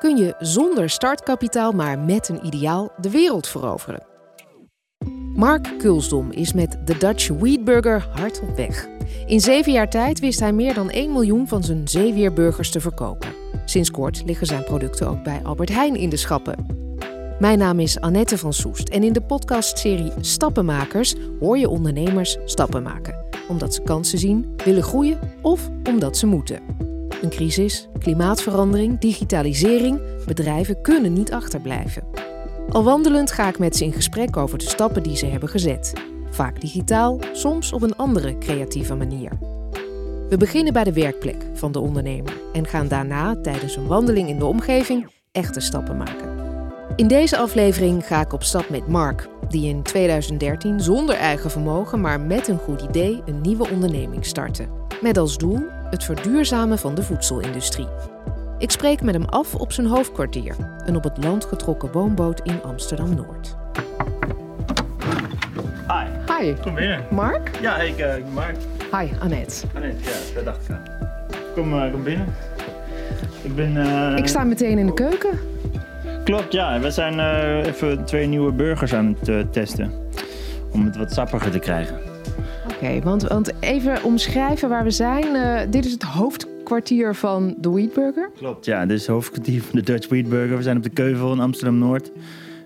kun je zonder startkapitaal maar met een ideaal de wereld veroveren. Mark Kulsdom is met de Dutch Wheatburger hard op weg. In zeven jaar tijd wist hij meer dan 1 miljoen van zijn zeeweerburgers te verkopen. Sinds kort liggen zijn producten ook bij Albert Heijn in de schappen. Mijn naam is Annette van Soest en in de podcastserie Stappenmakers hoor je ondernemers stappen maken. Omdat ze kansen zien, willen groeien of omdat ze moeten. Een crisis, klimaatverandering, digitalisering, bedrijven kunnen niet achterblijven. Al wandelend ga ik met ze in gesprek over de stappen die ze hebben gezet. Vaak digitaal, soms op een andere creatieve manier. We beginnen bij de werkplek van de ondernemer en gaan daarna tijdens een wandeling in de omgeving echte stappen maken. In deze aflevering ga ik op stap met Mark, die in 2013 zonder eigen vermogen, maar met een goed idee een nieuwe onderneming startte. Met als doel het verduurzamen van de voedselindustrie. Ik spreek met hem af op zijn hoofdkwartier, een op het land getrokken woonboot in Amsterdam Noord. Hi, Hi, kom binnen. Mark. Ja, ik, uh, ik ben Mark. Hi, Annette. Nee, ja, dat dacht ik aan. Kom, uh, kom binnen. Ik ben... Uh... Ik sta meteen in de keuken. Klopt, ja. We zijn uh, even twee nieuwe burgers aan het uh, testen. Om het wat sappiger te krijgen. Oké, okay, want, want even omschrijven waar we zijn. Uh, dit is het hoofdkwartier van de Wheatburger. Klopt, ja. Dit is het hoofdkwartier van de Dutch Wheatburger. We zijn op de Keuvel in Amsterdam-Noord.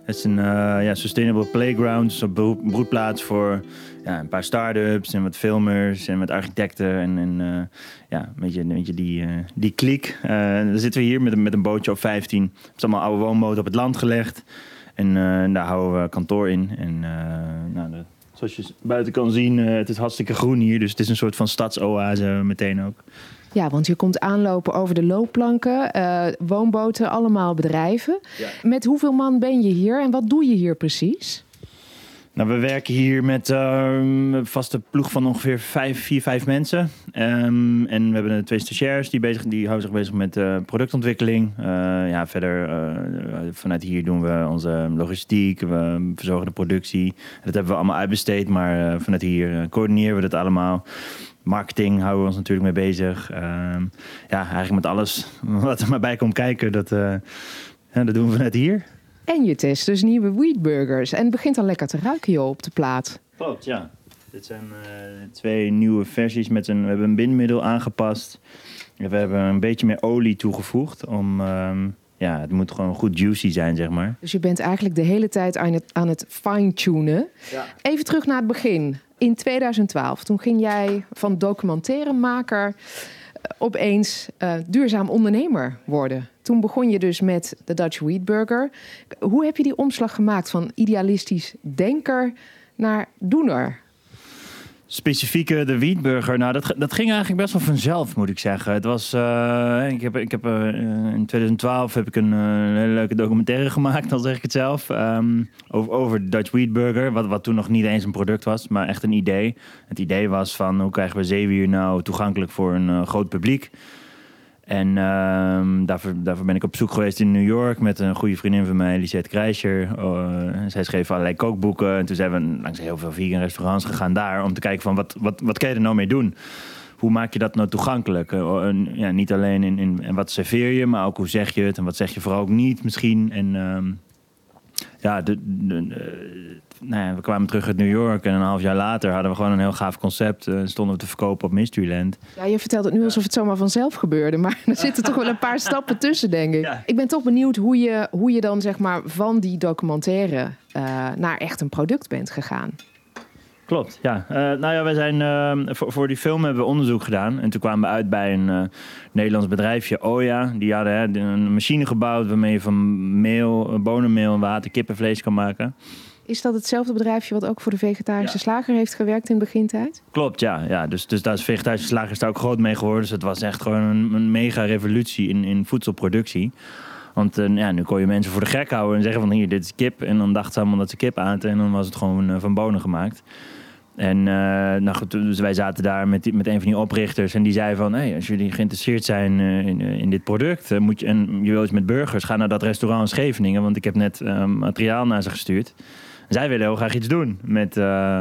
Het is een ja, sustainable playground, dus een broedplaats voor ja, een paar start-ups en wat filmers en wat architecten en, en uh, ja, een beetje, een beetje die, uh, die kliek. Uh, dan zitten we hier met een, met een bootje op 15. Het is allemaal oude woonboten op het land gelegd. En daar houden we kantoor in. En nou, de, zoals je buiten kan zien, het is hartstikke groen hier. Dus het is een soort van stadsoase meteen ook. Ja, want je komt aanlopen over de loopplanken, woonboten, allemaal bedrijven. Ja. Met hoeveel man ben je hier en wat doe je hier precies? Nou, we werken hier met een vaste ploeg van ongeveer vijf, vier, vijf mensen. Um, en we hebben twee stagiairs die, bezig, die houden zich bezig met uh, productontwikkeling. Uh, ja, verder vanuit hier doen we onze logistiek, we verzorgen de productie. Dat hebben we allemaal uitbesteed, maar vanuit hier coördineren we dat allemaal. Marketing houden we ons natuurlijk mee bezig. Ehm, ja, eigenlijk met alles wat er maar bij komt kijken, dat, dat doen we vanuit hier. En je test dus nieuwe wheatburgers. En het begint al lekker te ruiken joh, op de plaat. Klopt, ja. Dit zijn uh, twee nieuwe versies. Met een, we hebben een bindmiddel aangepast. We hebben een beetje meer olie toegevoegd. Om, um, ja, het moet gewoon goed juicy zijn, zeg maar. Dus je bent eigenlijk de hele tijd aan het, aan het fine-tunen. Ja. Even terug naar het begin. In 2012, toen ging jij van documentairemaker opeens uh, duurzaam ondernemer worden. Toen begon je dus met de Dutch Wheatburger. Hoe heb je die omslag gemaakt van idealistisch denker naar doener? Specifieke de Wheatburger, nou dat, dat ging eigenlijk best wel vanzelf, moet ik zeggen. Het was, uh, ik heb, ik heb uh, in 2012 heb ik een, uh, hele leuke documentaire gemaakt, al zeg ik het zelf, over, over Dutch Wheatburger, wat, wat toen nog niet eens een product was, maar echt een idee. Het idee was van hoe krijgen we zeewier nou toegankelijk voor een groot publiek. En um, daarvoor, daarvoor ben ik op zoek geweest in New York met een goede vriendin van mij, Lisette Krijscher. Uh, zij schreef allerlei kookboeken. En toen zijn we langs heel veel vegan restaurants gegaan daar om te kijken van wat, wat, wat kan je er nou mee doen? Hoe maak je dat nou toegankelijk? Uh, ja, niet alleen in, in wat serveer je, maar ook hoe zeg je het en wat zeg je vooral ook niet misschien. En um, ja, de, de, de, nou ja, we kwamen terug uit New York en een half jaar later hadden we gewoon een heel gaaf concept. Uh, stonden we te verkopen op Mysteryland. Ja, je vertelt het nu alsof het zomaar vanzelf gebeurde, maar er zitten toch wel een paar stappen tussen, denk ik. Ja. Ik ben toch benieuwd hoe je, hoe je dan zeg maar van die documentaire uh, naar echt een product bent gegaan. Klopt, ja. Uh, nou ja, wij zijn uh, voor, voor die film hebben we onderzoek gedaan. En toen kwamen we uit bij een uh, Nederlands bedrijfje, Oya. Die hadden hè, een machine gebouwd waarmee je van meel, bonenmeel, water, kippenvlees kan maken. Is dat hetzelfde bedrijfje wat ook voor de vegetarische ja. slager heeft gewerkt in de begintijd? Klopt, ja. ja dus, dus daar is vegetarische slager is daar ook groot mee geworden. Dus het was echt gewoon een, een mega revolutie in, in voedselproductie. Want uh, ja, nu kon je mensen voor de gek houden en zeggen van hier, dit is kip. En dan dachten ze allemaal dat ze kip aten en dan was het gewoon uh, van bonen gemaakt. En uh, nou dus wij zaten daar met, met een van die oprichters en die zei van... Hey, als jullie geïnteresseerd zijn in, in dit product moet je, en je wil iets met burgers... ga naar dat restaurant in Scheveningen, want ik heb net materiaal naar ze gestuurd. Zij willen heel graag iets doen met,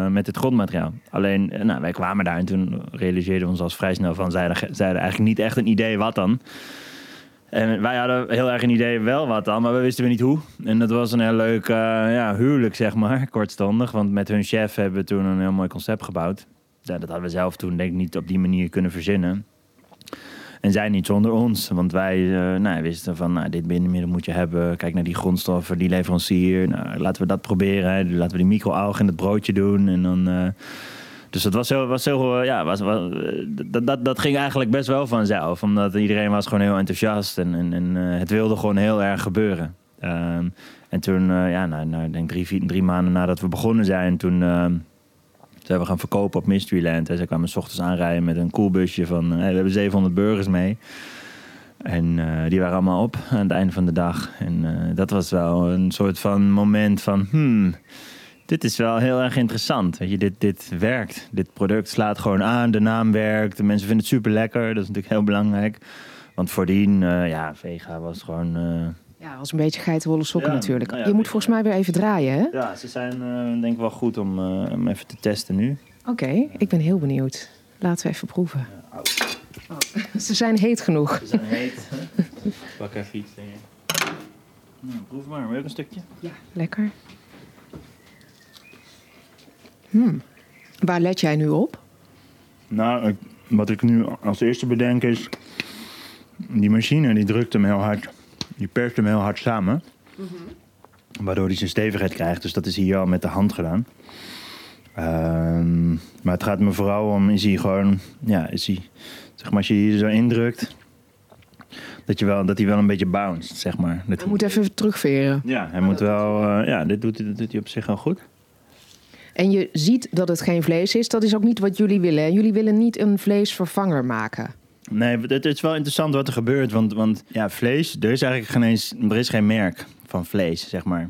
met het grondmateriaal. Alleen, nou, wij kwamen daar en toen realiseerden we ons als vrij snel van... zij hadden eigenlijk niet echt een idee wat dan. En wij hadden heel erg een idee wel wat dan, maar we wisten we niet hoe. En dat was een heel leuk uh, ja, huwelijk, zeg maar, kortstondig. Want met hun chef hebben we toen een heel mooi concept gebouwd. Ja, dat hadden we zelf toen denk ik niet op die manier kunnen verzinnen. En zij niet zonder ons. Want wij uh, nou, wisten van nou, dit binnenmiddel moet je hebben. Kijk naar die grondstoffen, die leverancier. Nou, laten we dat proberen. Laten we die microalgen in het broodje doen. En dan... Uh, dus dat was heel, was heel ja, was, was, dat, dat, dat ging eigenlijk best wel vanzelf. Omdat iedereen was gewoon heel enthousiast en, en, en uh, het wilde gewoon heel erg gebeuren. Um, en toen, uh, ja, nou, nou, denk drie, vier, drie maanden nadat we begonnen zijn, toen uh, zijn we gaan verkopen op Mysteryland. En ze kwamen s ochtends aanrijden met een koelbusje van, hey, we hebben 700 burgers mee. En die waren allemaal op aan het einde van de dag. En dat was wel een soort van moment van, hmm, dit is wel heel erg interessant. Weet je, dit, dit werkt. Dit product slaat gewoon aan, de naam werkt. De mensen vinden het super lekker. Dat is natuurlijk heel belangrijk. Want voordien, uh, ja, Vega was gewoon. Uh... Ja, was een beetje geitenwolle sokken ja, natuurlijk. Nou ja, je moet volgens mij weer even draaien, hè? Ja, ze zijn uh, denk ik wel goed om, om even te testen nu. Oké, okay, ik ben heel benieuwd. Laten we even proeven. Oh. ze zijn heet genoeg. Ze zijn heet. Pak even iets. Nou, proef maar. Wil je ook een stukje? Ja, lekker. Hmm. Waar let jij nu op? Nou, wat ik nu als eerste bedenk is... die machine die drukt hem heel hard. Die perst hem heel hard samen. Waardoor hij zijn stevigheid krijgt. Dus dat is hier al met de hand gedaan. Um, maar het gaat me vooral om, is hij gewoon... Ja, is hij... Zeg maar, als je hier zo indrukt... Dat, je wel, dat hij wel een beetje bounce, zeg maar. Dat hij moet even terugveren. Ja, hij moet wel... Uh, ja, dit doet, dit doet hij op zich al goed. En je ziet dat het geen vlees is. Dat is ook niet wat jullie willen. Jullie willen niet een vleesvervanger maken. Nee, het is wel interessant wat er gebeurt. Want, want ja, vlees, er is eigenlijk geen eens, er is geen merk van vlees, zeg maar.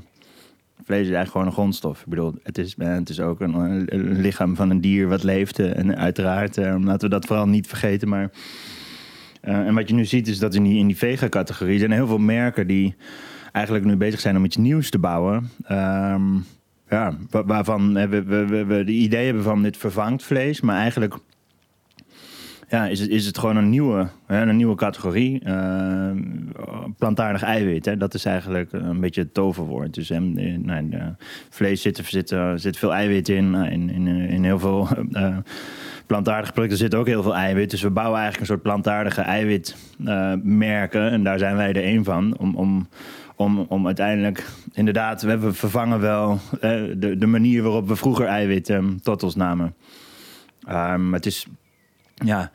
Vlees is eigenlijk gewoon een grondstof. Ik bedoel, het is, eh, het is ook een, lichaam van een dier wat leeft. Eh, en uiteraard, eh, laten we dat vooral niet vergeten. Maar, en wat je nu ziet is dat in die, in die vega-categorie zijn heel veel merken die eigenlijk nu bezig zijn om iets nieuws te bouwen. Um, ja, waarvan we, we, we, de idee hebben van dit vervangt vlees, maar eigenlijk ja, is, het, is het gewoon een nieuwe, een nieuwe categorie. Uh, plantaardig eiwit, hè, dat is eigenlijk een beetje het toverwoord. Dus hem, nou, vlees zit, zit, zit veel eiwit in. Nou, in, in, in heel veel uh, plantaardige producten zit ook heel veel eiwit. Dus we bouwen eigenlijk een soort plantaardige eiwitmerken. en daar zijn wij er één van. Om, om om, om uiteindelijk, inderdaad, we vervangen wel eh, de, de manier waarop we vroeger eiwit um, tot ons namen. Um, het is, ja,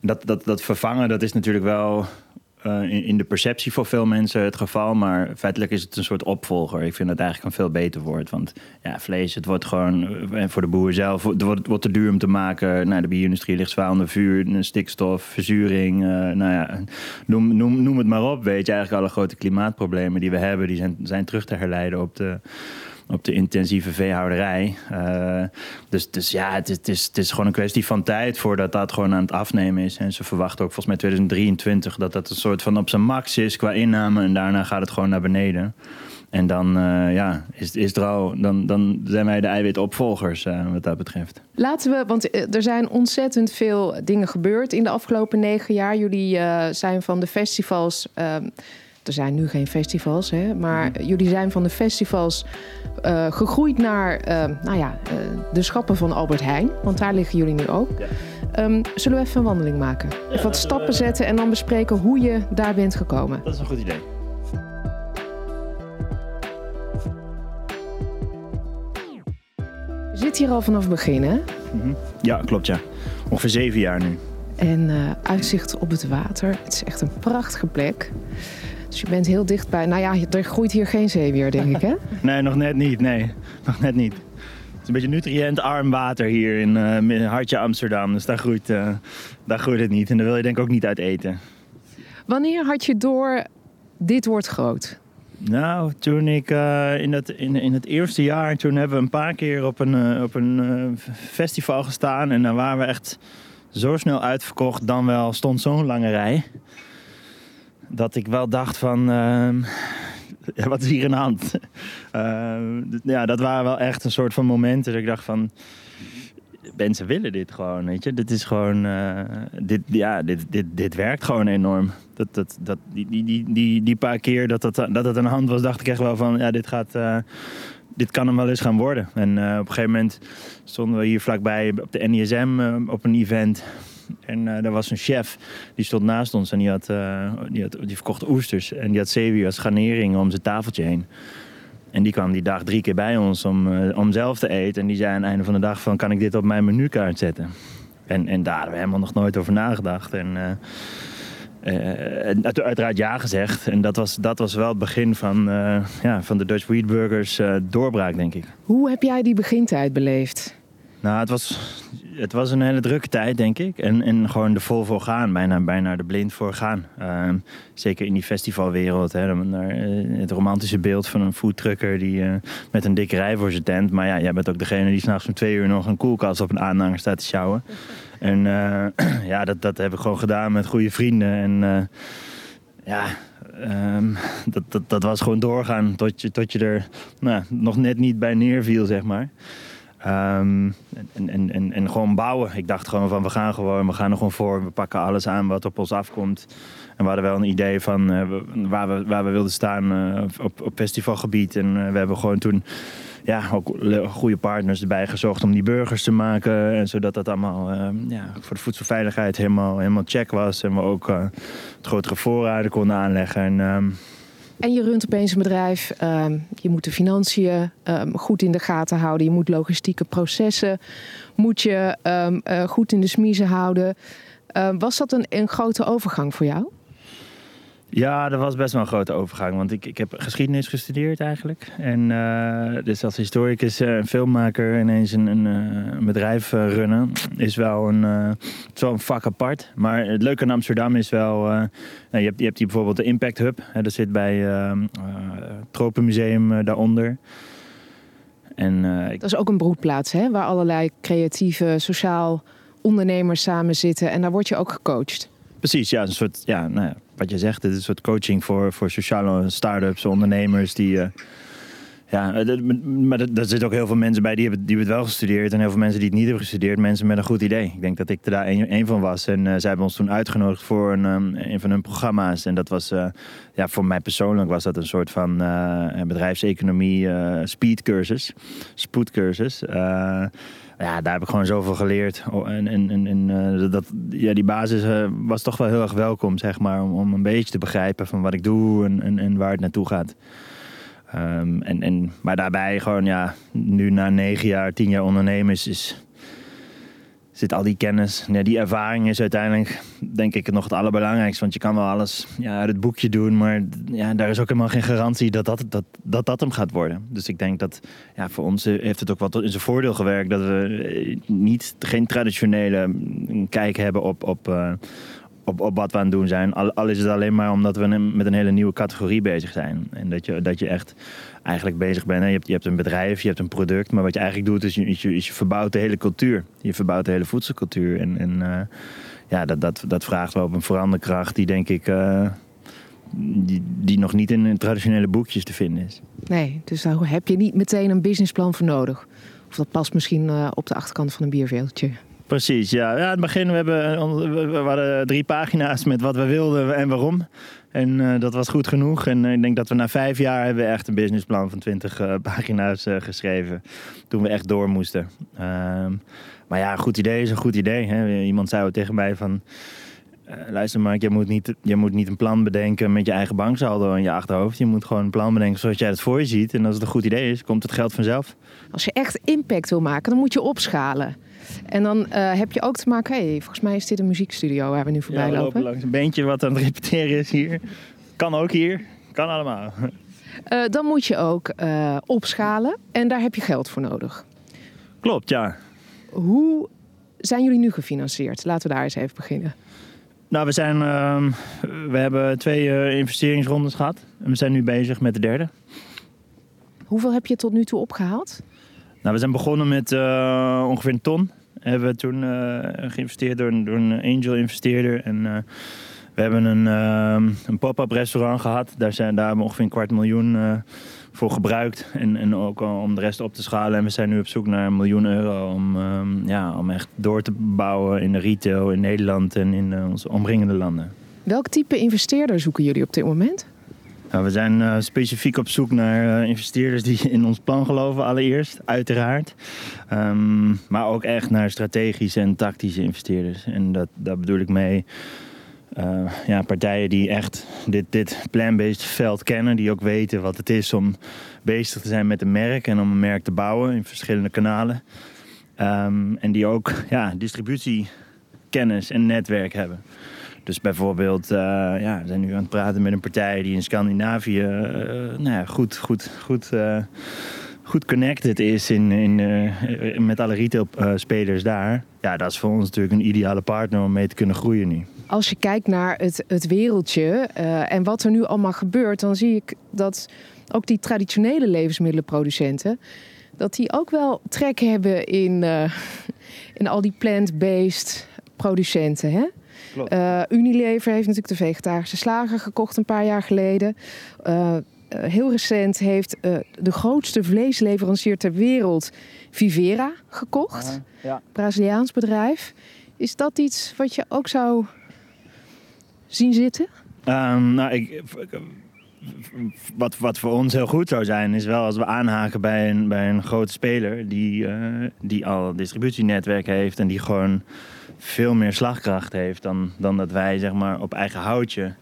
dat, dat, dat vervangen, dat is natuurlijk wel uh, in, de perceptie voor veel mensen het geval. Maar feitelijk is het een soort opvolger. Ik vind dat eigenlijk een veel beter woord. Want ja, vlees, het wordt gewoon uh, voor de boer zelf het wordt, te duur om te maken. Nou, de bio-industrie ligt zwaar onder vuur, stikstof, verzuring. Nou ja, noem, noem, noem het maar op. Weet je, eigenlijk alle grote klimaatproblemen die we hebben, die zijn, zijn terug te herleiden op de op de intensieve veehouderij. Uh, dus, dus ja, het is, het, is, het is gewoon een kwestie van tijd voordat dat gewoon aan het afnemen is. En ze verwachten ook volgens mij 2023 dat dat een soort van op zijn max is qua inname. En daarna gaat het gewoon naar beneden. En dan, uh, ja, is, is er al, dan, dan zijn wij de eiwitopvolgers uh, wat dat betreft. Laten we, want er zijn ontzettend veel dingen gebeurd in de afgelopen negen jaar. Jullie zijn van de festivals ehm, er zijn nu geen festivals, hè, maar mhm. jullie zijn van de festivals uh, gegroeid naar uh, nou ja, uh, de schappen van Albert Heijn. Want daar liggen jullie nu ook. Ja. Um, zullen we even een wandeling maken? Ja, even wat stappen zetten en dan bespreken hoe je daar bent gekomen. Dat is een goed idee. Je zit hier al vanaf het begin, hè? Mm -hmm. Ja, klopt ja. Ongeveer zeven jaar nu. En uitzicht op het water. Het is echt een prachtige plek. Dus je bent heel dichtbij. Nou ja, er groeit hier geen zeewier, denk ik, hè? nee, nog net niet. Nee, nog net niet. Het is een beetje nutriënt arm water hier in uh, hartje Amsterdam. Dus daar groeit, uh, daar groeit het niet. En daar wil je denk ik ook niet uit eten. Wanneer had je door, dit wordt groot? Nou, toen ik uh, in, het, in, in het eerste jaar, toen hebben we een paar keer op een, op een festival gestaan. En dan waren we echt zo snel uitverkocht, dan wel stond zo'n lange rij dat ik wel dacht van, uh, wat is hier aan de hand? Uh, ja, dat waren wel echt een soort van momenten dat ik dacht van, mensen willen dit gewoon, weet je. Dit is gewoon, uh, dit, ja, dit, dit, dit werkt gewoon enorm. Dat, dat, dat, die, die, die, die paar keer dat, dat, dat het aan de hand was, dacht ik echt wel van, ja, dit gaat... Uh, dit kan hem wel eens gaan worden. En uh, op een gegeven moment stonden we hier vlakbij op de NISM op een event. En uh, er was een chef, die stond naast ons en die, had, uh, die, had, die verkocht oesters. En die had zeewier als garnering om zijn tafeltje heen. En die kwam die dag drie keer bij ons om, uh, om zelf te eten. En die zei aan het einde van de dag van, kan ik dit op mijn menukaart zetten? En, en daar hebben we helemaal nog nooit over nagedacht. En uiteraard ja gezegd. En dat was, dat was wel het begin van, ja, van de Dutch Wheatburgers doorbraak, denk ik. Hoe heb jij die begintijd beleefd? Nou, het was, het was een hele drukke tijd, denk ik. En, en gewoon er vol voor gaan, bijna, bijna er blind voor gaan. Uh, zeker in die festivalwereld. Hè, het romantische beeld van een foodtrucker die, uh, met een dikke rij voor zijn tent. Maar ja, jij bent ook degene die s'nachts om twee uur nog een koelkast op een aanhanger staat te sjouwen. En uh, ja, dat, dat heb ik gewoon gedaan met goede vrienden. En ja, um, dat, dat, dat was gewoon doorgaan tot je, tot je er nou, nog net niet bij neerviel, zeg maar. Um, en, en, en, en gewoon bouwen. Ik dacht gewoon van we gaan gewoon, we gaan er gewoon voor. We pakken alles aan wat op ons afkomt. En we hadden wel een idee van uh, waar, we, waar we wilden staan uh, op, op festivalgebied. En uh, we hebben gewoon toen ja, ook goede partners erbij gezocht om die burgers te maken. En zodat dat allemaal ja, voor de voedselveiligheid helemaal, helemaal check was. En we ook het grotere voorraden konden aanleggen. En, um, en je runt opeens een bedrijf. Um, je moet de financiën um, goed in de gaten houden. Je moet logistieke processen moet je, um, uh, goed in de smiezen houden. was dat een, een grote overgang voor jou? Ja, dat was best wel een grote overgang. Want ik, ik heb geschiedenis gestudeerd eigenlijk. En uh, dus als historicus en uh, filmmaker ineens een, een, een bedrijf uh, runnen... is wel een, het is wel een vak apart. Maar het leuke aan Amsterdam is wel... Nou, je, hebt, je hebt hier bijvoorbeeld de Impact Hub. Hè, dat zit bij het Tropenmuseum daaronder. En, ik... Dat is ook een broedplaats, hè? Waar allerlei creatieve, sociaal ondernemers samen zitten. En daar word je ook gecoacht. Precies, ja. Een soort, ja, nou ja, wat je zegt, het is een soort coaching voor, voor sociale start-ups, ondernemers die. Uh, ja, maar er zitten ook heel veel mensen bij die hebben, die hebben wel gestudeerd en heel veel mensen die het niet hebben gestudeerd. Mensen met een goed idee. Ik denk dat ik er daar een, van was. En uh, zij hebben ons toen uitgenodigd voor een, een van hun programma's. En dat was, ja, voor mij persoonlijk was dat een soort van bedrijfseconomie speedcursus, spoedcursus ja, daar heb ik gewoon zoveel geleerd. En, en, en, uh, dat, ja, die basis uh, was toch wel heel erg welkom, zeg maar. Om, om een beetje te begrijpen van wat ik doe en, en, waar het naartoe gaat. Um, en, en, maar daarbij gewoon, ja, nu na negen jaar, tien jaar ondernemen is, is zit al die kennis, ja, die ervaring is uiteindelijk denk ik nog het allerbelangrijkste. Want je kan wel alles ja, uit het boekje doen, maar ja, daar is ook helemaal geen garantie dat dat, dat, dat, dat hem gaat worden. Dus ik denk dat ja, voor ons heeft het ook tot in zijn voordeel gewerkt dat we eh, niet, geen traditionele kijk hebben op, op, uh, op, op wat we aan het doen zijn. Al, is het alleen maar omdat we met een hele nieuwe categorie bezig zijn. En dat je, dat je echt eigenlijk bezig bent. Je hebt, je hebt een bedrijf, je hebt een product. Maar wat je eigenlijk doet is je, je, verbouwt de hele cultuur. Je verbouwt de hele voedselcultuur. En, en uh, ja, dat, dat, dat vraagt wel op een veranderkracht die denk ik... Uh, die, die nog niet in traditionele boekjes te vinden is. Nee, dus daar heb je niet meteen een businessplan voor nodig. Of dat past misschien uh, op de achterkant van een bierveeltje. Precies, ja. ja. In het begin we hebben we hadden drie pagina's met wat we wilden en waarom. En uh, dat was goed genoeg. En uh, ik denk dat we na vijf jaar hebben echt een businessplan van 20 uh, pagina's geschreven. Toen we echt door moesten. Ehm, maar ja, een goed idee is een goed idee. Hè. Iemand zei tegen mij van... luister Mark, je moet, niet, je moet niet een plan bedenken met je eigen banksaldo in je achterhoofd. Je moet gewoon een plan bedenken zoals jij het voor je ziet. En als het een goed idee is, komt het geld vanzelf. Als je echt impact wil maken, dan moet je opschalen. En dan uh, heb je ook te maken, hey, volgens mij is dit een muziekstudio waar we nu voorbij ja, we lopen. lopen langs een beentje wat aan het repeteren is hier. Kan ook hier, kan allemaal. Uh, dan moet je ook uh, opschalen en daar heb je geld voor nodig. Klopt, ja. Hoe zijn jullie nu gefinancierd? Laten we daar eens even beginnen. Nou, we, zijn, uh, we hebben twee investeringsrondes gehad. En we zijn nu bezig met de derde. Hoeveel heb je tot nu toe opgehaald? Nou, we zijn begonnen met uh, ongeveer een ton. Hebben we toen uh, geïnvesteerd door een, door een angel investeerder. En uh, We hebben een, ehm, een pop-up restaurant gehad. Daar, zijn, daar hebben we ongeveer een kwart miljoen voor gebruikt. En, en ook om de rest op te schalen. En we zijn nu op zoek naar een miljoen euro om, um, ja, om echt door te bouwen in de retail in Nederland en in onze omringende landen. Welk type investeerder zoeken jullie op dit moment? Nou, we zijn uh, specifiek op zoek naar uh, investeerders die in ons plan geloven, allereerst, uiteraard. Um, maar ook echt naar strategische en tactische investeerders. En dat, daar bedoel ik mee uh, ja, partijen die echt dit, dit plan-based veld kennen. Die ook weten wat het is om bezig te zijn met een merk en om een merk te bouwen in verschillende kanalen. Um, en die ook ja, distributiekennis en netwerk hebben. Dus bijvoorbeeld, uh, ja, we zijn nu aan het praten met een partij die in Scandinavië uh, nou ja, goed, goed, goed, uh, goed connected is in, in, met alle retailspelers daar. Ja, dat is voor ons natuurlijk een ideale partner om mee te kunnen groeien nu. Als je kijkt naar het, het wereldje en wat er nu allemaal gebeurt, dan zie ik dat ook die traditionele levensmiddelenproducenten, dat die ook wel trek hebben in, in al die plant-based producenten. Hè? Uh, Unilever heeft natuurlijk de vegetarische slager gekocht een paar jaar geleden. Uh, uh, heel recent heeft de grootste vleesleverancier ter wereld Vivera gekocht. Ja. Braziliaans bedrijf. Is dat iets wat je ook zou zien zitten? Um, nou, ik, wat, wat voor ons heel goed zou zijn, is wel als we aanhaken bij een, bij een grote speler die, die al distributienetwerk heeft en die gewoon veel meer slagkracht heeft dan, dan dat wij zeg maar, op eigen houtje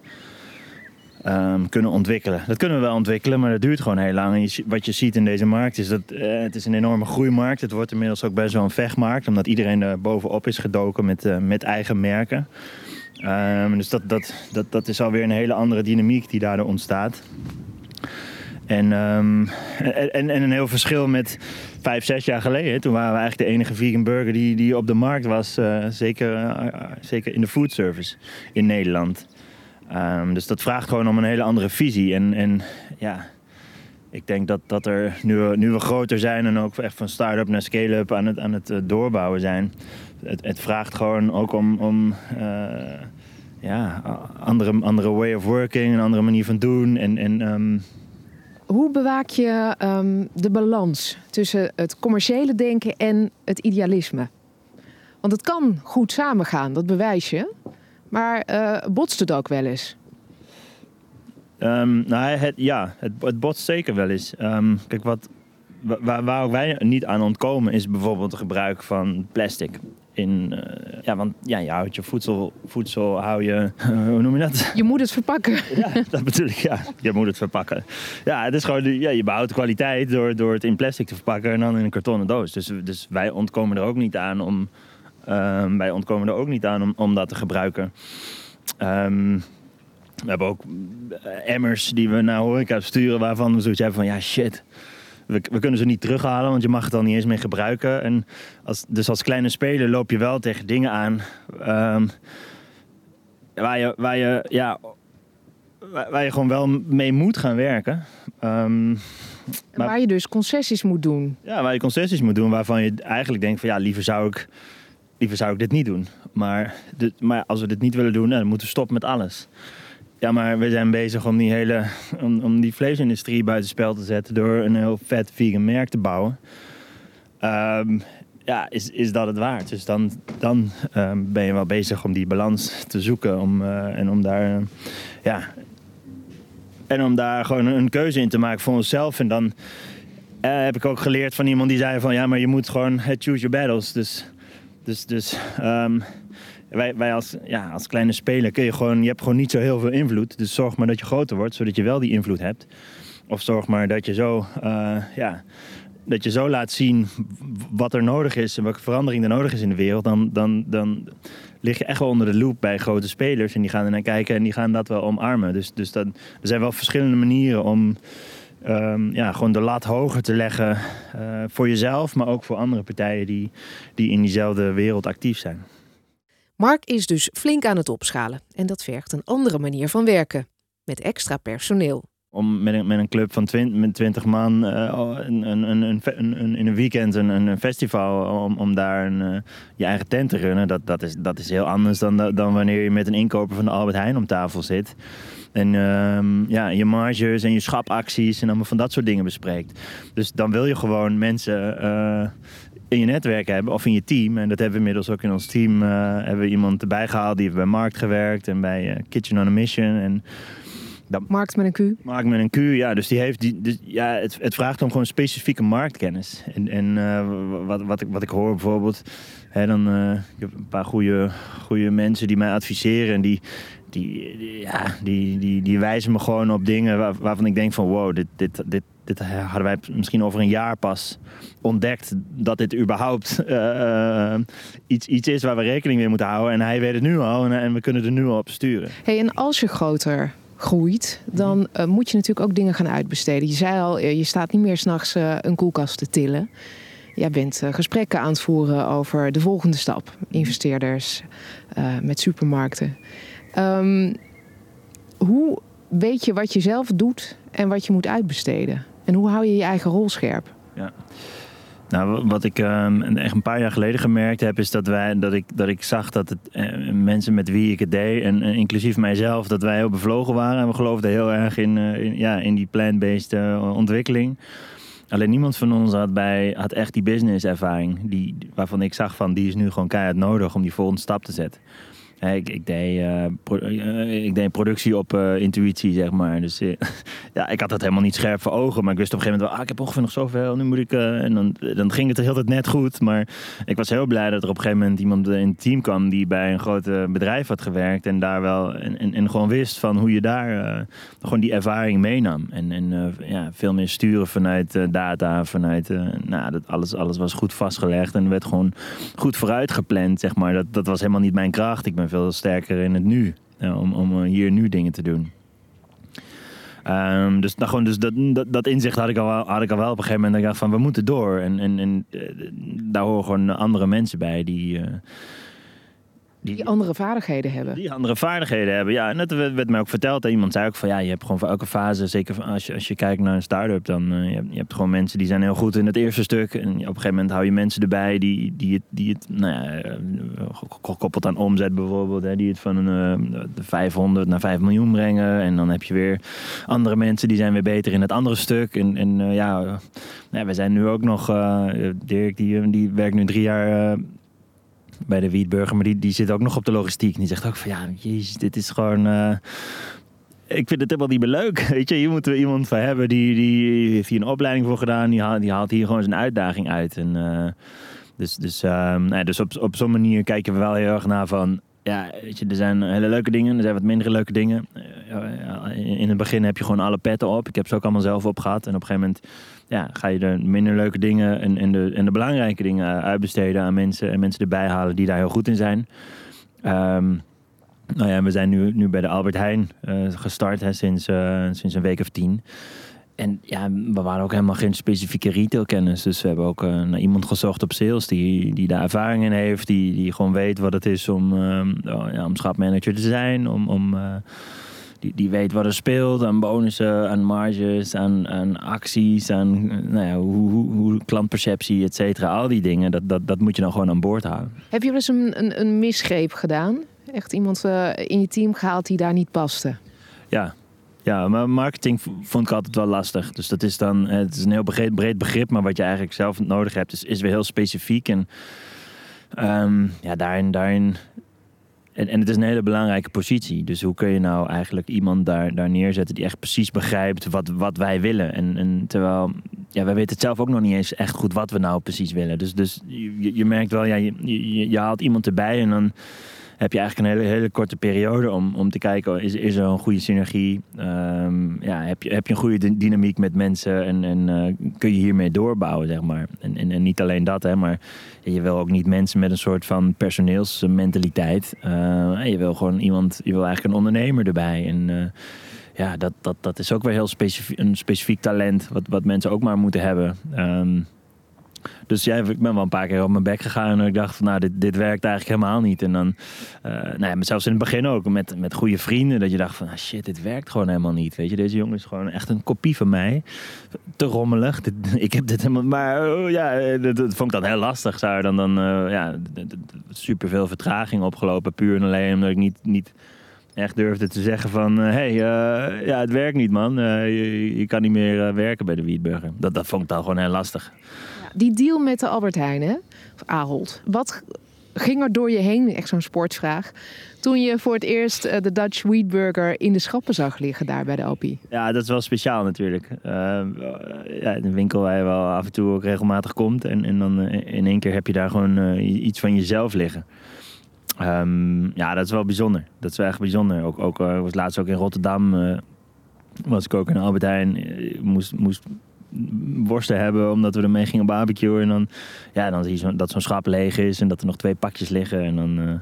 um, kunnen ontwikkelen. Dat kunnen we wel ontwikkelen, maar dat duurt gewoon heel lang. Wat je ziet in deze markt is dat uh, het is een enorme groeimarkt. Het wordt inmiddels ook best wel een vechtmarkt, omdat iedereen er bovenop is gedoken met, uh, met eigen merken. Um, dus dat, dat, dat, dat is alweer een hele andere dynamiek die daardoor ontstaat. En, um, en, en, een heel verschil met vijf, zes jaar geleden. Toen waren we eigenlijk de enige vegan burger die, die op de markt was. Uh, zeker, uh, zeker in de food service in Nederland. Um, dus dat vraagt gewoon om een hele andere visie. En, en ja, ik denk dat, dat er nu we, nu we groter zijn en ook echt van start-up naar scale-up aan het, aan het uh, doorbouwen zijn. Het, het vraagt gewoon ook om, om ja, andere, andere way of working, een andere manier van doen. En, en um, hoe bewaak je um, de balans tussen het commerciële denken en het idealisme? Want het kan goed samengaan, dat bewijs je. Maar uh, botst het ook wel eens? Um, nou, het, ja, het, het botst zeker wel eens. Kijk, wat, waar, waar wij niet aan ontkomen is bijvoorbeeld het gebruik van plastic in. Uh, ja, want ja, je houdt je voedsel, voedsel hou je. Uh, hoe noem je dat? Je moet het verpakken. Ja, dat bedoel ik. Ja, je moet het verpakken. Ja, het is gewoon. Ja, je behoudt kwaliteit door, door het in plastic te verpakken en dan in een kartonnen doos. Dus, dus wij ontkomen er ook niet aan om. Um, wij ontkomen er ook niet aan om, om dat te gebruiken. Um, we hebben ook emmers die we naar horeca sturen waarvan we zoiets hebben van ja shit we, we, kunnen ze niet terughalen, want je mag het dan niet eens meer gebruiken. En als, dus als kleine speler loop je wel tegen dingen aan um, waar, je, waar, je, ja, waar, je gewoon wel mee moet gaan werken. Um, maar, waar je dus concessies moet doen. Ja, waar je concessies moet doen, waarvan je eigenlijk denkt van ja, liever zou ik, liever zou ik dit niet doen. Maar, dit, maar als we dit niet willen doen, dan moeten we stoppen met alles. Ja, maar we zijn bezig om die hele om, om die vleesindustrie buitenspel te zetten door een heel vet vegan merk te bouwen. Um, ja, is, is dat het waard? Dus dan, dan um, ben je wel bezig om die balans te zoeken om, uh, en om daar, uh, ja, en om daar gewoon een keuze in te maken voor onszelf. En dan uh, heb ik ook geleerd van iemand die zei van ja, maar je moet gewoon choose your battles. Dus, dus, dus um, wij, wij als, ja, als kleine speler kun je gewoon, je hebt gewoon niet zo heel veel invloed. Dus zorg maar dat je groter wordt, zodat je wel die invloed hebt. Of zorg maar dat je zo, uh, ja, dat je zo laat zien wat er nodig is en welke verandering er nodig is in de wereld. Dan, dan, dan lig je echt wel onder de loop bij grote spelers. En die gaan er naar kijken en die gaan dat wel omarmen. Dus, dus dat, er zijn wel verschillende manieren om um, ja, gewoon de lat hoger te leggen uh, voor jezelf, maar ook voor andere partijen die, die in diezelfde wereld actief zijn. Mark is dus flink aan het opschalen en dat vergt een andere manier van werken, met extra personeel. om met een, met een club van 20, met 20 man uh, een, een, een, in een weekend een, festival om, om daar een, uh, je eigen tent te runnen. Dat, dat, is, dat is heel anders dan, dan wanneer je met een inkoper van de Albert Heijn om tafel zit. En uh, ja, je marges en je schapacties en allemaal van dat soort dingen bespreekt. Dus dan wil je gewoon mensen uh, in je netwerk hebben of in je team. En dat hebben we inmiddels ook in ons team. hebben we iemand erbij gehaald die heeft bij Markt gewerkt en bij Kitchen on a Mission. En dat, markt met een Q? Markt met een Q, ja. Dus die heeft die, dus, ja, het, het vraagt om gewoon specifieke marktkennis. En, en uh, wat, wat, ik, wat ik hoor bijvoorbeeld, hè, dan ik heb een paar goede, goede mensen die mij adviseren. En die, die, ja, die, die, die wijzen me gewoon op dingen waar, waarvan ik denk van wow, dit, dit, dit, dit hadden wij misschien over een jaar pas ontdekt dat dit überhaupt uh, iets, iets is waar we rekening mee moeten houden. En hij weet het nu al en, en we kunnen er nu al op sturen. Hey, en als je groter groeit, dan uh, moet je natuurlijk ook dingen gaan uitbesteden. Je zei al, je staat niet meer s'nachts uh, een koelkast te tillen. Jij bent gesprekken aan het voeren over de volgende stap. Investeerders met supermarkten. Um, hoe weet je wat je zelf doet en wat je moet uitbesteden? En hoe hou je je eigen rol scherp? Ja. Nou, wat ik um, echt een paar jaar geleden gemerkt heb, is dat, wij, dat, ik, dat ik zag dat het, uh, mensen met wie ik het deed, en inclusief mijzelf, dat wij heel bevlogen waren. En we geloofden heel erg in, in ja, in die plant-based ontwikkeling. Alleen niemand van ons had, bij, had echt die business ervaring, die, waarvan ik zag van die is nu gewoon keihard nodig om die volgende stap te zetten. Ik, ik, deed, uh, pro, uh, ik deed productie op intuïtie, zeg maar. Dus ja, ik had dat helemaal niet scherp voor ogen. Maar ik wist op een gegeven moment wel, ah, ik heb ongeveer nog zoveel. Nu moet ik... en dan, dan ging het de hele net goed. Maar ik was heel blij dat er op een gegeven moment iemand in het team kwam... die bij een groot bedrijf had gewerkt. En daar wel... En, en, en gewoon wist van hoe je daar gewoon die ervaring meenam. En, en ja, veel meer sturen vanuit data, vanuit... nou, dat alles, alles was goed vastgelegd. En werd gewoon goed vooruit gepland, zeg maar. Dat, dat was helemaal niet mijn kracht. Ik ben veel sterker in het nu. om, om hier nu dingen te doen. Um, dus, nou, gewoon, dus dat, dat, inzicht had ik, al, had ik al wel op een gegeven moment. Dat ik dacht van, we moeten door. En, en, en uh, daar horen gewoon andere mensen bij die... die, die, andere vaardigheden hebben. Die andere vaardigheden hebben, ja. En dat werd, mij ook verteld. Iemand zei ook van ja, je hebt gewoon voor elke fase, zeker als je, als je kijkt naar een start-up, dan uh, je, hebt, je hebt gewoon mensen die zijn heel goed in het eerste stuk. En op een gegeven moment hou je mensen erbij die, die het, die het nou ja, eh, gekoppeld aan omzet bijvoorbeeld, hè, die het van een, uh, de 500 naar 5 miljoen brengen. En dan heb je weer andere mensen die zijn weer beter in het andere stuk. En, en uh, ja, nou, we zijn nu ook nog, Dirk die, die werkt nu drie jaar bij de Wietburger. Maar die, die zit ook nog op de logistiek. Die zegt ook van ja, jezus, dit is gewoon... Uh, ik vind het helemaal niet meer leuk. Weet je, hier moeten we iemand voor hebben die, die heeft hier een opleiding voor gedaan. Die haalt, die haalt hier gewoon zijn uitdaging uit. En, uh, dus dus, nee, dus op, op zo'n manier kijken we wel heel erg naar van... Ja, weet je, er zijn hele leuke dingen, er zijn wat mindere leuke dingen. In het begin heb je gewoon alle petten op. Ik heb ze ook allemaal zelf opgehad. En op een gegeven moment ja, ga je de minder leuke dingen en, de, en de belangrijke dingen uitbesteden aan mensen. En mensen erbij halen die daar heel goed in zijn. Um, nou ja, we zijn nu, nu bij de Albert Heijn uh, gestart hè, sinds, sinds een week of tien. En ja, we waren ook helemaal geen specifieke retailkennis. Dus we hebben ook uh, naar iemand gezocht op sales die, die daar ervaring in heeft. Die, die gewoon weet wat het is om, uh, ja, om schapmanager te zijn. Om, om uh, die, die weet wat er speelt aan bonussen, aan marges, aan, aan acties, aan nou ja, hoe, hoe, hoe klantperceptie, et cetera. Al die dingen, dat, dat, dat moet je dan gewoon aan boord houden. Heb je wel eens een, een, een misgreep gedaan? Echt iemand in je team gehaald die daar niet paste? Ja, ja, maar marketing vond ik altijd wel lastig. Dus dat is dan, het is een heel breed, begrip, maar wat je eigenlijk zelf nodig hebt, is, is weer heel specifiek. En um, ja, daarin, daarin en, en het is een hele belangrijke positie. Dus hoe kun je nou eigenlijk iemand daar, daar neerzetten die echt precies begrijpt wat, wat wij willen? En, en terwijl, ja, wij weten het zelf ook nog niet eens echt goed wat we nou precies willen. Dus, dus je, je merkt wel, ja, je, je, je haalt iemand erbij en dan heb je eigenlijk een hele, hele korte periode om, om te kijken, is, is er een goede synergie? Um, ja, heb, je, heb je een goede dynamiek met mensen en, en uh, kun je hiermee doorbouwen, zeg maar. En, en, en, niet alleen dat, hè, maar je wil ook niet mensen met een soort van personeelsmentaliteit. Uh, je wil gewoon iemand, je wil eigenlijk een ondernemer erbij. En uh, ja, dat, dat, dat is ook weer heel specifiek, een specifiek talent, wat, wat mensen ook maar moeten hebben. Um, Dus ja, ik ben wel een paar keer op mijn bek gegaan en ik dacht van nou, dit, dit werkt eigenlijk helemaal niet. En dan, uh, nou ja, zelfs in het begin ook met, met goede vrienden, dat je dacht van ah, shit, dit werkt gewoon helemaal niet. Weet je, deze jongen is gewoon echt een kopie van mij. Te rommelig. ik heb dit helemaal, maar uh, ja, dat, dat, vond ik dan heel lastig. Zou dan, dan uh, ja, super veel vertraging opgelopen, puur en alleen omdat ik niet, niet echt durfde te zeggen van... hé, hey, ja, het werkt niet, man. Je, kan niet meer werken bij de Wietburger. Dat, dat vond ik dan gewoon heel lastig. Die deal met de Albert Heijn, hè? Of Ahold. Wat ging er door je heen, echt zo'n sportsvraag... toen je voor het eerst de Dutch Wheatburger in de schappen zag liggen daar bij de Alpie? Ja, dat is wel speciaal natuurlijk. ja, een winkel waar je wel af en toe ook regelmatig komt... en, en dan in één keer heb je daar gewoon iets van jezelf liggen. Um, ja, dat is wel bijzonder. Dat is wel echt bijzonder. Ook, ook uh, was laatst ook in Rotterdam. Uh, was ik ook in Albert Heijn. Uh, moest, moest worsten hebben omdat we ermee gingen barbecuen. En dan, ja, dan zie je zo, dat zo'n schap leeg is en dat er nog twee pakjes liggen. En dan,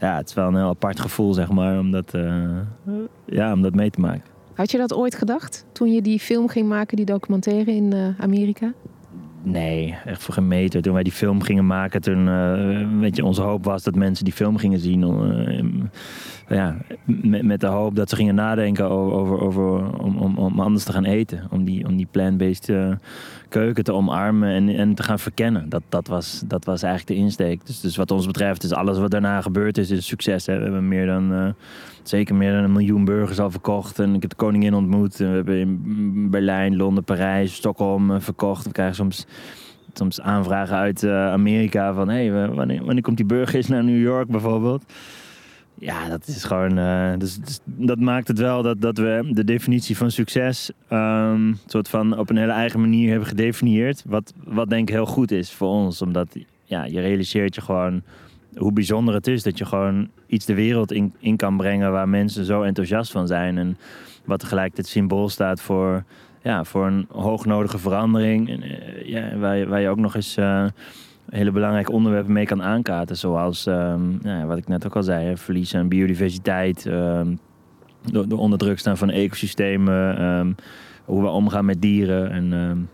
ja, het is wel een heel apart gevoel, zeg maar, om dat, ja, om dat mee te maken. Had je dat ooit gedacht toen je die film ging maken, die documentaire in Amerika? Nee, echt voor geen meter. Toen wij die film gingen maken, toen, weet je, onze hoop was dat mensen die film gingen zien. Ja, met, met, de hoop dat ze gingen nadenken over, over, over om, om, om, anders te gaan eten. Om die, om die plant-based uh, keuken te omarmen en, en te gaan verkennen. Dat, dat, was, dat was eigenlijk de insteek. Dus, dus wat ons betreft is alles wat daarna gebeurd is, is succes. We hebben meer dan, zeker meer dan een miljoen burgers al verkocht. En ik heb de koningin ontmoet. En we hebben in Berlijn, Londen, Parijs, Stockholm verkocht. We krijgen soms soms aanvragen uit Amerika van hey, wanneer, wanneer komt die burger naar New York bijvoorbeeld? Ja, dat is gewoon. Uh, dus, dus, dat maakt het wel dat, dat we de definitie van succes. Um, soort van op een hele eigen manier hebben gedefinieerd. Wat, wat denk ik heel goed is voor ons. Omdat ja, je realiseert je gewoon hoe bijzonder het is dat je gewoon iets de wereld in, in kan brengen waar mensen zo enthousiast van zijn. En wat tegelijkertijd symbool staat voor, ja, voor een hoognodige verandering. En, uh, ja, waar, je, ook nog eens. Uh, hele belangrijke onderwerpen mee kan aankaarten. Zoals um, ja, wat ik net ook al zei, verlies aan biodiversiteit, um, de, de staan van ecosystemen, um, hoe we omgaan met dieren. En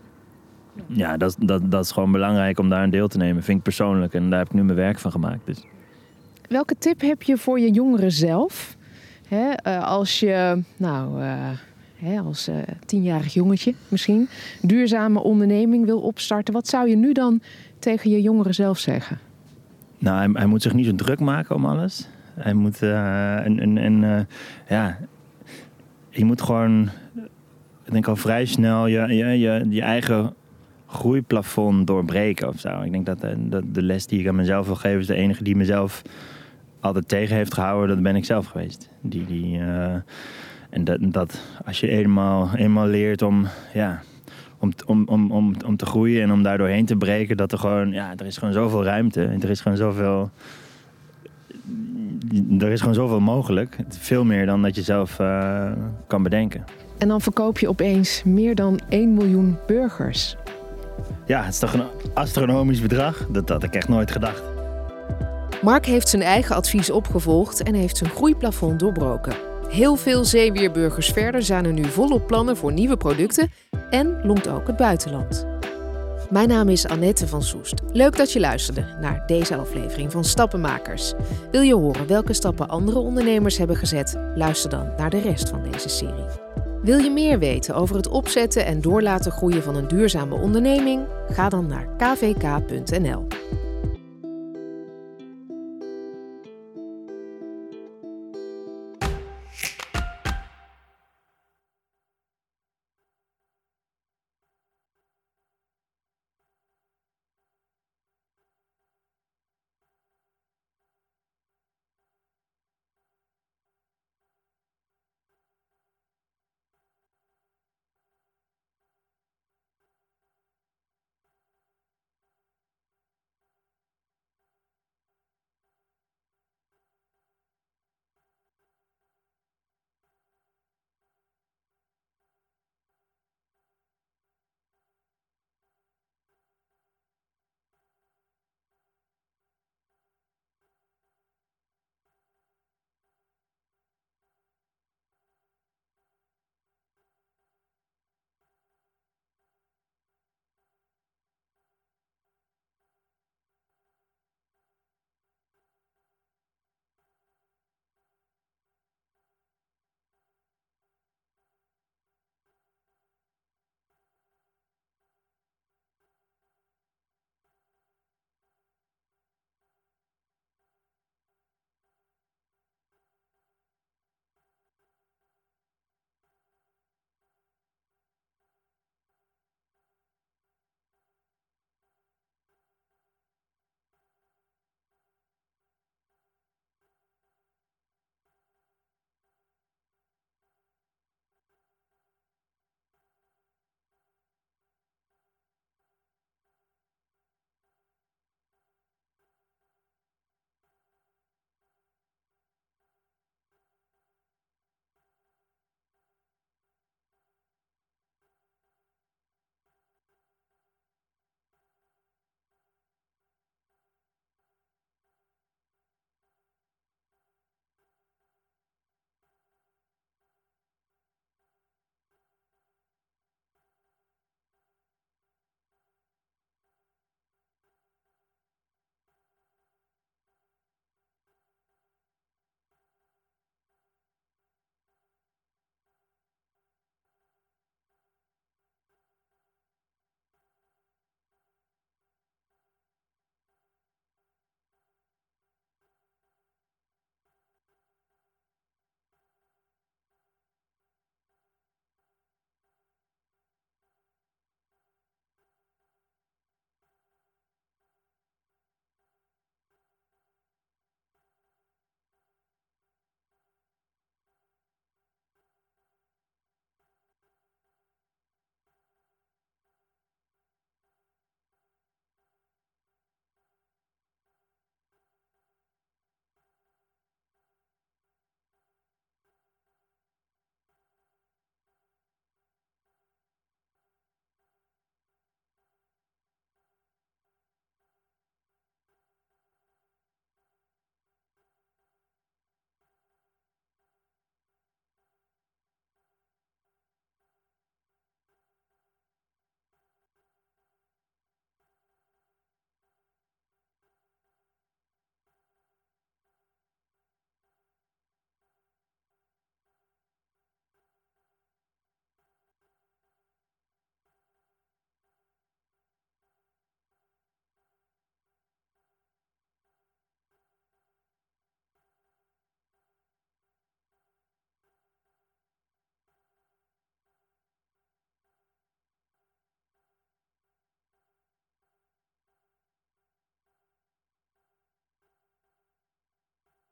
ja, dat, dat, dat is gewoon belangrijk om daar een deel te nemen, vind ik persoonlijk. En daar heb ik nu mijn werk van gemaakt. Dus. Welke tip heb je voor je jongeren zelf? Hè, uh, als je, nou, uh, hè, als uh, tienjarig jongetje misschien, duurzame onderneming wil opstarten, wat zou je nu dan tegen je jongeren zelf zeggen? Nou, hij, hij moet zich niet zo druk maken om alles. Hij moet, uh, en, en, uh, ja, je moet gewoon, ik denk al vrij snel je, je, je, je eigen groeiplafond doorbreken of zo. Ik denk dat, eh, de les die ik aan mezelf wil geven, is de enige die mezelf altijd tegen heeft gehouden. Dat ben ik zelf geweest. Die, die, uh, en dat, dat als je eenmaal, eenmaal leert om, ja, om, om, om, om, om te groeien en om daar doorheen te breken, dat er gewoon, ja, er is gewoon zoveel ruimte. En er is gewoon zoveel. Er is gewoon zoveel mogelijk. Veel meer dan dat je zelf uh, kan bedenken. En dan verkoop je opeens meer dan 1 miljoen burgers. Ja, het is toch een astronomisch bedrag. Dat had ik echt nooit gedacht. Mark heeft zijn eigen advies opgevolgd en heeft zijn groeiplafond doorbroken. Heel veel zeewierburgers verder zijn er nu volop plannen voor nieuwe producten en longt ook het buitenland. Mijn naam is Annette van Soest. Leuk dat je luisterde naar deze aflevering van Stappenmakers. Wil je horen welke stappen andere ondernemers hebben gezet? Luister dan naar de rest van deze serie. Wil je meer weten over het opzetten en doorlaten groeien van een duurzame onderneming? Ga dan naar kvk.nl.